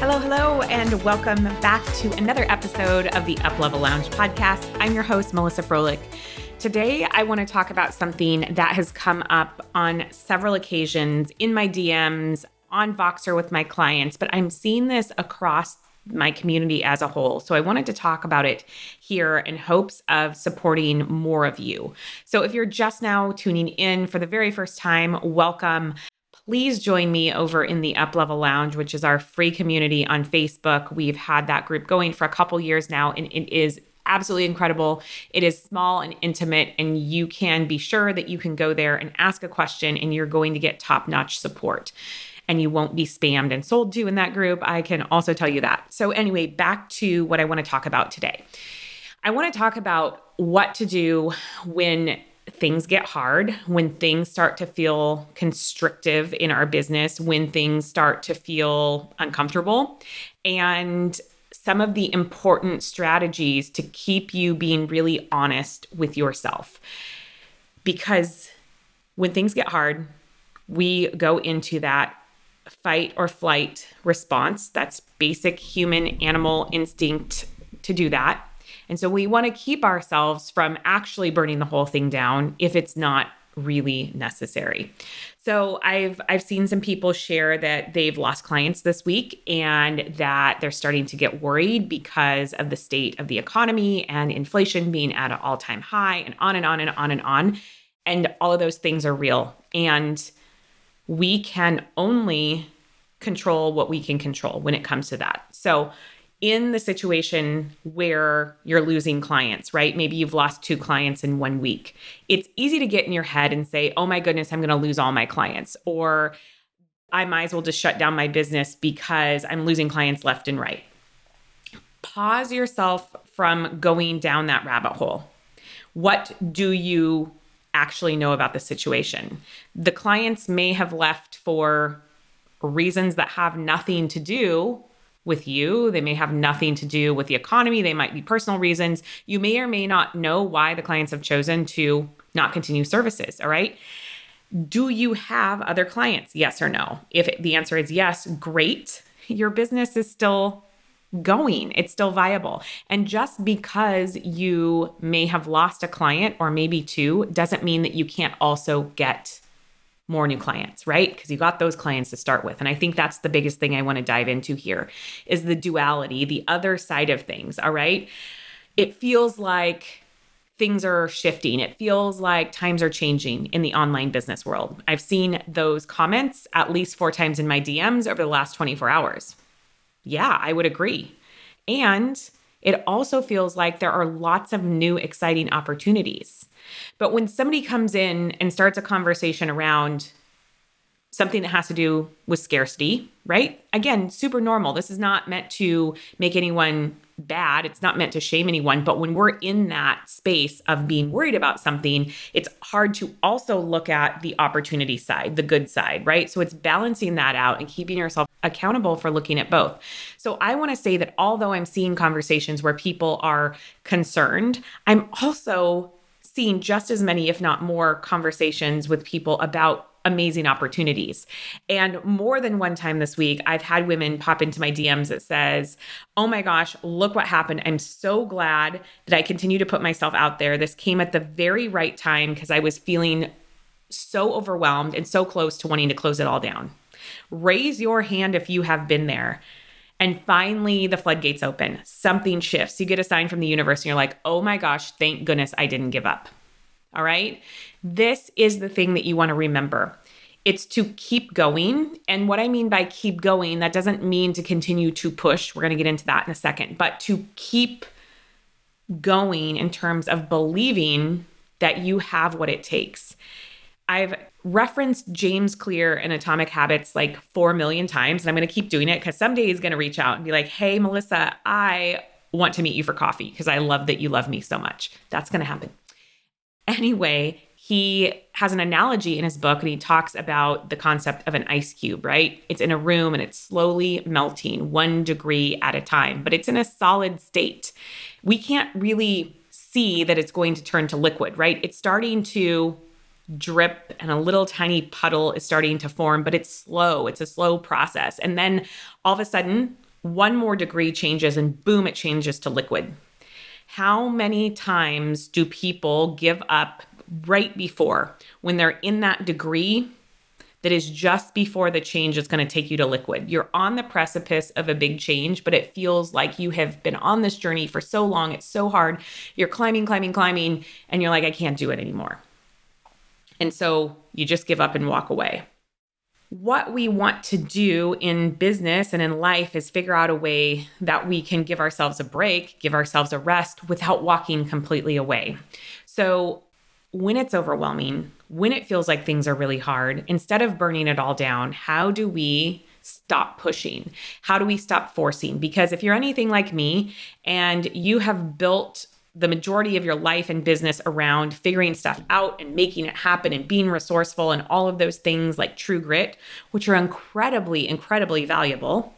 Hello, hello, and welcome back to another episode of the Uplevel Lounge podcast. I'm your host, Melissa Froehlich. Today, I want to talk about something that has come up on several occasions in my DMs, on Voxer with my clients, but I'm seeing this across my community as a whole. So I wanted to talk about it here in hopes of supporting more of you. So if you're just now tuning in for the very first time, welcome please join me over in the Uplevel Lounge, which is our free community on Facebook. We've had that group going for a couple years now, and it is absolutely incredible. It is small and intimate, and you can be sure that you can go there and ask a question, and you're going to get top notch support. And you won't be spammed and sold to in that group. I can also tell you that. So, anyway, back to what I want to talk about today. I want to talk about what to do when things get hard, when things start to feel constrictive in our business, when things start to feel uncomfortable, and some of the important strategies to keep you being really honest with yourself. Because when things get hard, we go into that fight or flight response. That's basic human animal instinct to do that. And so we want to keep ourselves from actually burning the whole thing down if it's not really necessary. So I've I've seen some people share that they've lost clients this week and that they're starting to get worried because of the state of the economy and inflation being at an all-time high and on and on and on and on. And all of those things are real and we can only control what we can control when it comes to that. So in the situation where you're losing clients, right? Maybe you've lost two clients in one week. It's easy to get in your head and say, oh my goodness, I'm going to lose all my clients. Or I might as well just shut down my business because I'm losing clients left and right. Pause yourself from going down that rabbit hole. What do you actually know about the situation? The clients may have left for reasons that have nothing to do with you. They may have nothing to do with the economy. They might be personal reasons. You may or may not know why the clients have chosen to not continue services. All right. Do you have other clients? Yes or no? If the answer is yes, great. Your business is still going, it's still viable. And just because you may have lost a client or maybe two doesn't mean that you can't also get more new clients, right? Because you got those clients to start with. And I think that's the biggest thing I want to dive into here is the duality, the other side of things, all right? It feels like things are shifting. It feels like times are changing in the online business world. I've seen those comments at least 4 times in my DMs over the last 24 hours. Yeah, I would agree. And it also feels like there are lots of new exciting opportunities. But when somebody comes in and starts a conversation around something that has to do with scarcity, right? Again, super normal. This is not meant to make anyone bad. It's not meant to shame anyone. But when we're in that space of being worried about something, it's hard to also look at the opportunity side, the good side, right? So it's balancing that out and keeping yourself accountable for looking at both. So I want to say that although I'm seeing conversations where people are concerned, I'm also seeing just as many, if not more, conversations with people about amazing opportunities. And more than one time this week, I've had women pop into my DMs that says, "Oh my gosh, look what happened. I'm so glad that I continue to put myself out there. This came at the very right time because I was feeling so overwhelmed and so close to wanting to close it all down." Raise your hand if you have been there. And finally, the floodgates open. Something shifts. You get a sign from the universe, and you're like, oh my gosh, thank goodness I didn't give up. All right. This is the thing that you want to remember. It's to keep going. And what I mean by keep going, that doesn't mean to continue to push. We're going to get into that in a second, but to keep going in terms of believing that you have what it takes. I've referenced James Clear and Atomic Habits like 4 million times, and I'm going to keep doing it because someday he's going to reach out and be like, hey, Melissa, I want to meet you for coffee because I love that you love me so much. That's going to happen. Anyway, he has an analogy in his book and he talks about the concept of an ice cube, right? It's in a room and it's slowly melting one degree at a time, but it's in a solid state. We can't really see that it's going to turn to liquid, right? It's starting to drip and a little tiny puddle is starting to form, but it's slow. It's a slow process. And then all of a sudden, one more degree changes and boom, it changes to liquid. How many times do people give up right before when they're in that degree that is just before the change is going to take you to liquid. You're on the precipice of a big change, but it feels like you have been on this journey for so long. It's so hard. You're climbing, climbing, climbing, and you're like, I can't do it anymore. And so you just give up and walk away. What we want to do in business and in life is figure out a way that we can give ourselves a break, give ourselves a rest without walking completely away. So, when it's overwhelming, when it feels like things are really hard, instead of burning it all down, how do we stop pushing? How do we stop forcing? Because if you're anything like me and you have built the majority of your life and business around figuring stuff out and making it happen and being resourceful and all of those things like true grit, which are incredibly, incredibly valuable.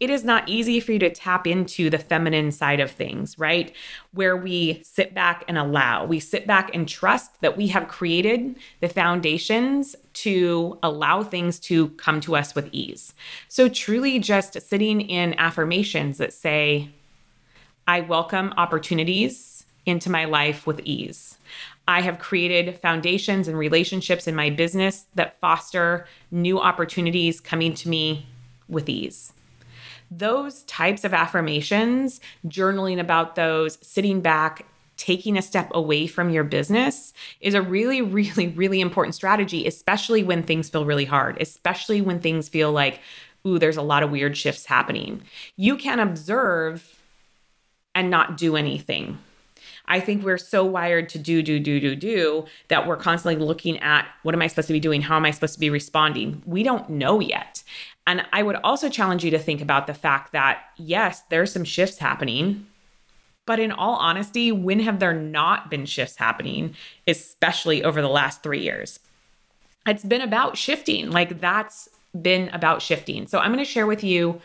It is not easy for you to tap into the feminine side of things, right? Where we sit back and allow, we sit back and trust that we have created the foundations to allow things to come to us with ease. So, truly, just sitting in affirmations that say, I welcome opportunities into my life with ease. I have created foundations and relationships in my business that foster new opportunities coming to me with ease. Those types of affirmations, journaling about those, sitting back, taking a step away from your business is a really, really, really important strategy, especially when things feel really hard, especially when things feel like, ooh, there's a lot of weird shifts happening. You can observe and not do anything. I think we're so wired to do, do, do, do, do that we're constantly looking at what am I supposed to be doing? How am I supposed to be responding? We don't know yet. And I would also challenge you to think about the fact that, yes, there's some shifts happening. But in all honesty, when have there not been shifts happening, especially over the last three years? It's been about shifting. Like that's been about shifting. So I'm going to share with you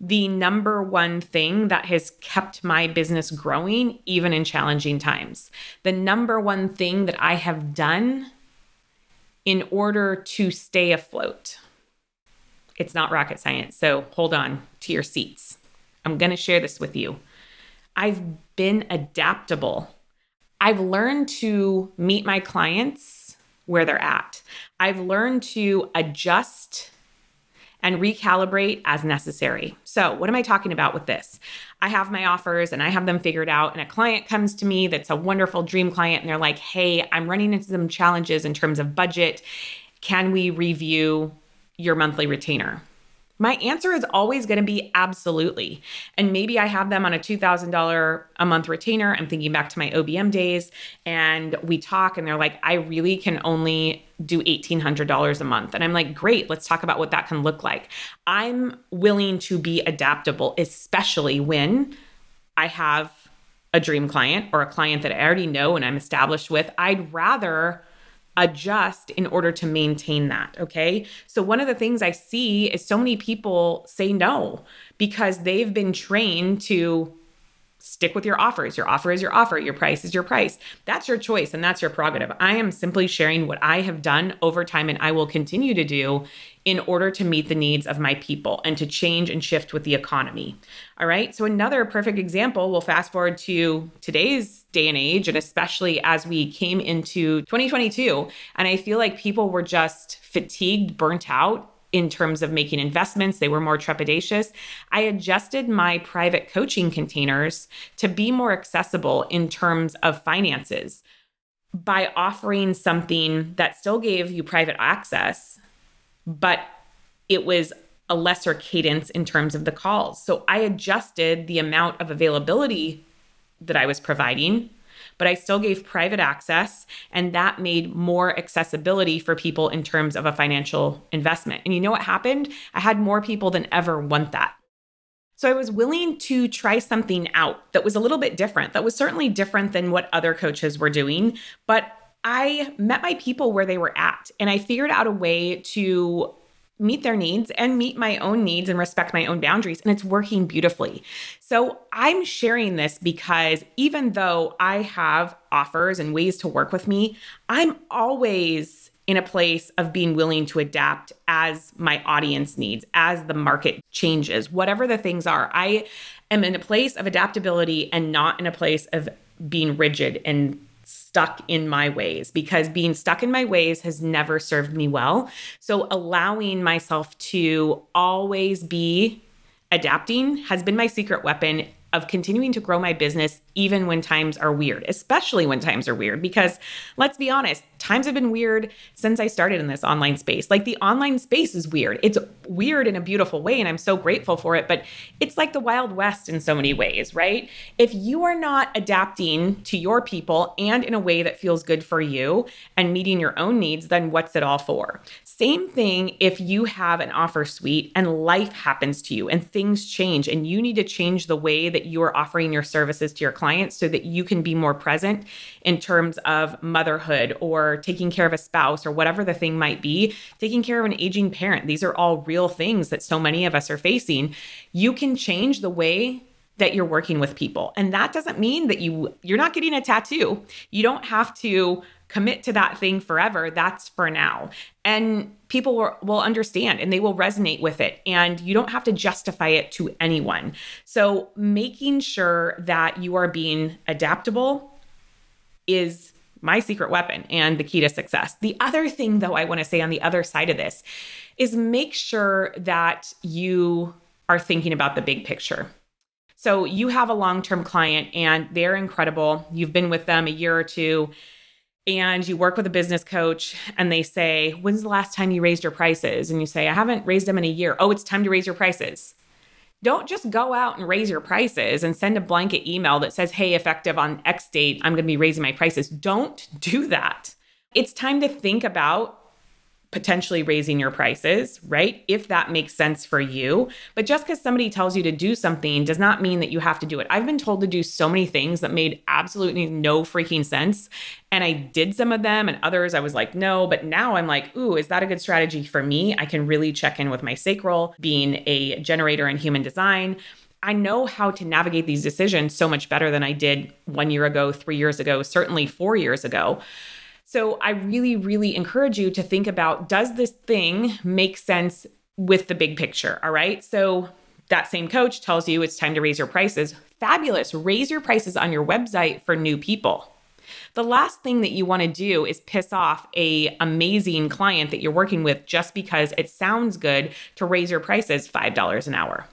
the number one thing that has kept my business growing, even in challenging times. The number one thing that I have done in order to stay afloat. It's not rocket science. So hold on to your seats. I'm going to share this with you. I've been adaptable. I've learned to meet my clients where they're at. I've learned to adjust and recalibrate as necessary. So, what am I talking about with this? I have my offers and I have them figured out, and a client comes to me that's a wonderful dream client, and they're like, Hey, I'm running into some challenges in terms of budget. Can we review your monthly retainer? My answer is always going to be absolutely. And maybe I have them on a $2,000 a month retainer. I'm thinking back to my OBM days and we talk and they're like, I really can only do $1,800 a month. And I'm like, great, let's talk about what that can look like. I'm willing to be adaptable, especially when I have a dream client or a client that I already know and I'm established with. I'd rather adjust in order to maintain that. Okay. So, one of the things I see is so many people say no because they've been trained to stick with your offers. Your offer is your offer, your price is your price. That's your choice and that's your prerogative. I am simply sharing what I have done over time and I will continue to do in order to meet the needs of my people and to change and shift with the economy. All right. So, another perfect example, we'll fast forward to today's day and age, and especially as we came into 2022. And I feel like people were just fatigued, burnt out in terms of making investments. They were more trepidatious. I adjusted my private coaching containers to be more accessible in terms of finances. by offering something that still gave you private access, but it was a lesser cadence in terms of the calls. So I adjusted the amount of availability that I was providing, but I still gave private access. And that made more accessibility for people in terms of a financial investment. And you know what happened? I had more people than ever want that. So I was willing to try something out that was a little bit different, that was certainly different than what other coaches were doing. But I met my people where they were at, and I figured out a way to meet their needs and meet my own needs and respect my own boundaries. And it's working beautifully. So I'm sharing this because even though I have offers and ways to work with me, I'm always in a place of being willing to adapt as my audience needs, as the market changes, whatever the things are. I am in a place of adaptability and not in a place of being rigid and stuck in my ways because being stuck in my ways has never served me well. So allowing myself to always be adapting has been my secret weapon of continuing to grow my business even when times are weird, especially when times are weird. Because let's be honest, times have been weird since I started in this online space. Like the online space is weird. It's weird in a beautiful way, and I'm so grateful for it, but it's like the Wild West in so many ways, right? If you are not adapting to your people and in a way that feels good for you and meeting your own needs, then what's it all for? Same thing if you have an offer suite and life happens to you and things change and you need to change the way that you are offering your services to your clients so that you can be more present in terms of motherhood or taking care of a spouse or whatever the thing might be, taking care of an aging parent. These are all real things that so many of us are facing. You can change the way that you're working with people. And that doesn't mean that you you're not getting a tattoo. You don't have to commit to that thing forever. That's for now. And people will, will understand and they will resonate with it. And you don't have to justify it to anyone. So making sure that you are being adaptable is my secret weapon and the key to success. The other thing, though, I want to say on the other side of this is make sure that you are thinking about the big picture. So you have a long term client and they're incredible. You've been with them a year or two and you work with a business coach and they say, When's the last time you raised your prices? And you say, I haven't raised them in a year. Oh, it's time to raise your prices. Don't just go out and raise your prices and send a blanket email that says, hey, effective on X date, I'm going to be raising my prices. Don't do that. It's time to think about potentially raising your prices, right? If that makes sense for you. But just because somebody tells you to do something does not mean that you have to do it. I've been told to do so many things that made absolutely no freaking sense. And I did some of them, and others I was like, no. But now I'm like, ooh, is that a good strategy for me? I can really check in with my sacral, being a generator in human design. I know how to navigate these decisions so much better than I did one year ago, three years ago, certainly four years ago. So I really, really encourage you to think about does this thing make sense with the big picture? All right. So that same coach tells you it's time to raise your prices. Fabulous. Raise your prices on your website for new people. The last thing that you want to do is piss off a amazing client that you're working with just because it sounds good to raise your prices $5 an hour.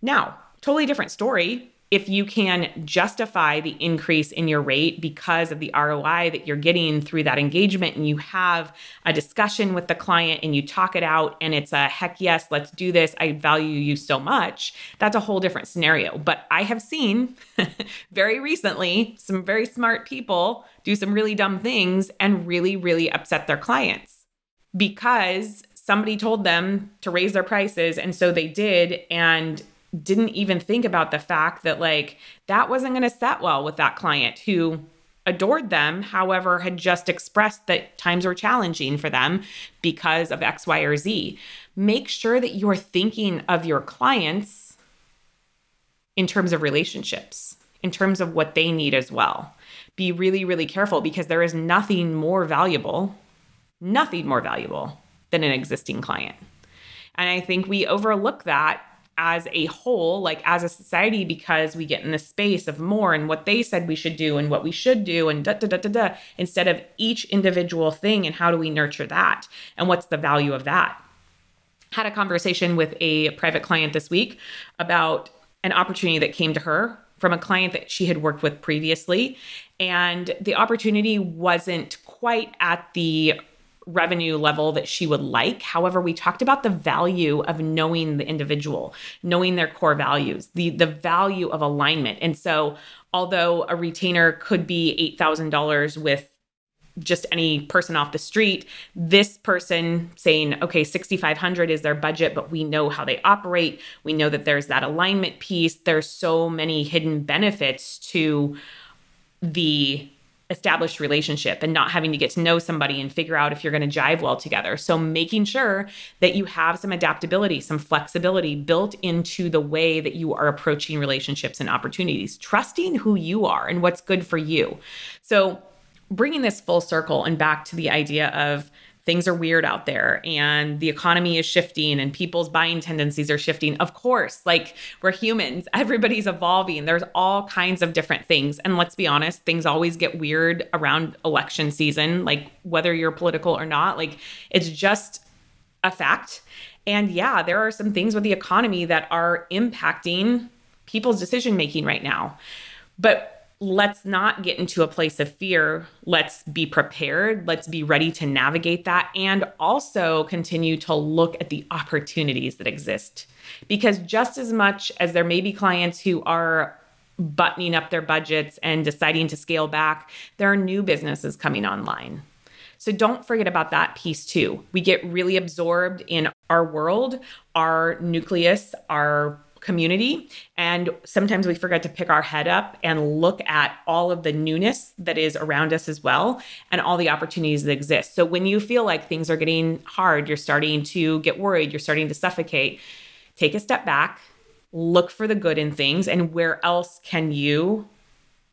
Now, totally different story if you can justify the increase in your rate because of the ROI that you're getting through that engagement and you have a discussion with the client and you talk it out and it's a heck yes, let's do this. I value you so much. That's a whole different scenario. But I have seen very recently some very smart people do some really dumb things and really, really upset their clients because somebody told them to raise their prices and so they did. And didn't even think about the fact that like that wasn't going to set well with that client who adored them, however, had just expressed that times were challenging for them because of X, Y, or Z. Make sure that you're thinking of your clients in terms of relationships, in terms of what they need as well. Be really, really careful because there is nothing more valuable, nothing more valuable than an existing client. And I think we overlook that as a whole, like as a society, because we get in the space of more and what they said we should do and what we should do and da da da da da, instead of each individual thing and how do we nurture that and what's the value of that. Had a conversation with a private client this week about an opportunity that came to her from a client that she had worked with previously. And the opportunity wasn't quite at the revenue level that she would like. However, we talked about the value of knowing the individual, knowing their core values, the the value of alignment. And so, although a retainer could be $8,000 with just any person off the street this person saying okay 6500 is their budget but we know how they operate we know that there's that alignment piece there's so many hidden benefits to the established relationship and not having to get to know somebody and figure out if you're going to jive well together. So making sure that you have some adaptability, some flexibility built into the way that you are approaching relationships and opportunities, trusting who you are and what's good for you. So bringing this full circle and back to the idea of things are weird out there and the economy is shifting and people's buying tendencies are shifting. Of course, like we're humans, everybody's evolving. There's all kinds of different things. And let's be honest, things always get weird around election season, like whether you're political or not. Like it's just a fact. And yeah, there are some things with the economy that are impacting people's decision making right now. But let's not get into a place of fear. Let's be prepared. Let's be ready to navigate that and also continue to look at the opportunities that exist. Because just as much as there may be clients who are buttoning up their budgets and deciding to scale back, there are new businesses coming online. So don't forget about that piece too. We get really absorbed in our world, our nucleus, our community. And sometimes we forget to pick our head up and look at all of the newness that is around us as well and all the opportunities that exist. So when you feel like things are getting hard, you're starting to get worried, you're starting to suffocate, take a step back, look for the good in things, and where else can you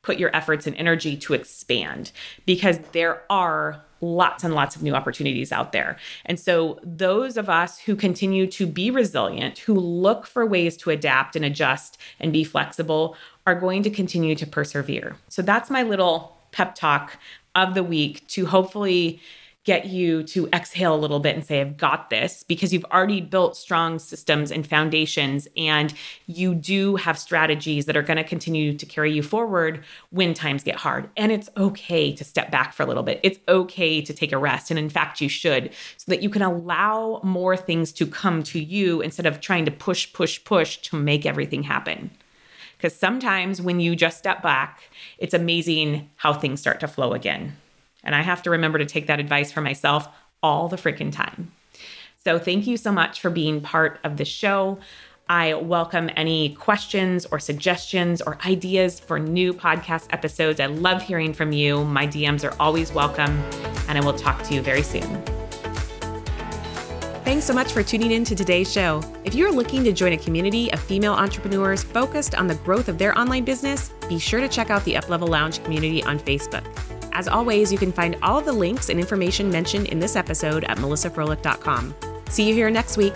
put your efforts and energy to expand? Because there are lots and lots of new opportunities out there. And so, those of us who continue to be resilient, who look for ways to adapt and adjust and be flexible, are going to continue to persevere. So, that's my little pep talk of the week to hopefully get you to exhale a little bit and say, I've got this, because you've already built strong systems and foundations, and you do have strategies that are going to continue to carry you forward when times get hard. And it's okay to step back for a little bit. It's okay to take a rest. And in fact, you should, so that you can allow more things to come to you instead of trying to push, push, push to make everything happen. Because sometimes when you just step back, it's amazing how things start to flow again. And I have to remember to take that advice for myself all the freaking time. So thank you so much for being part of the show. I welcome any questions or suggestions or ideas for new podcast episodes. I love hearing from you. My DMs are always welcome, and I will talk to you very soon. Thanks so much for tuning in to today's show. If you're looking to join a community of female entrepreneurs focused on the growth of their online business, be sure to check out the Uplevel Lounge community on Facebook. As always, you can find all of the links and information mentioned in this episode at melissafroehlich.com. See you here next week.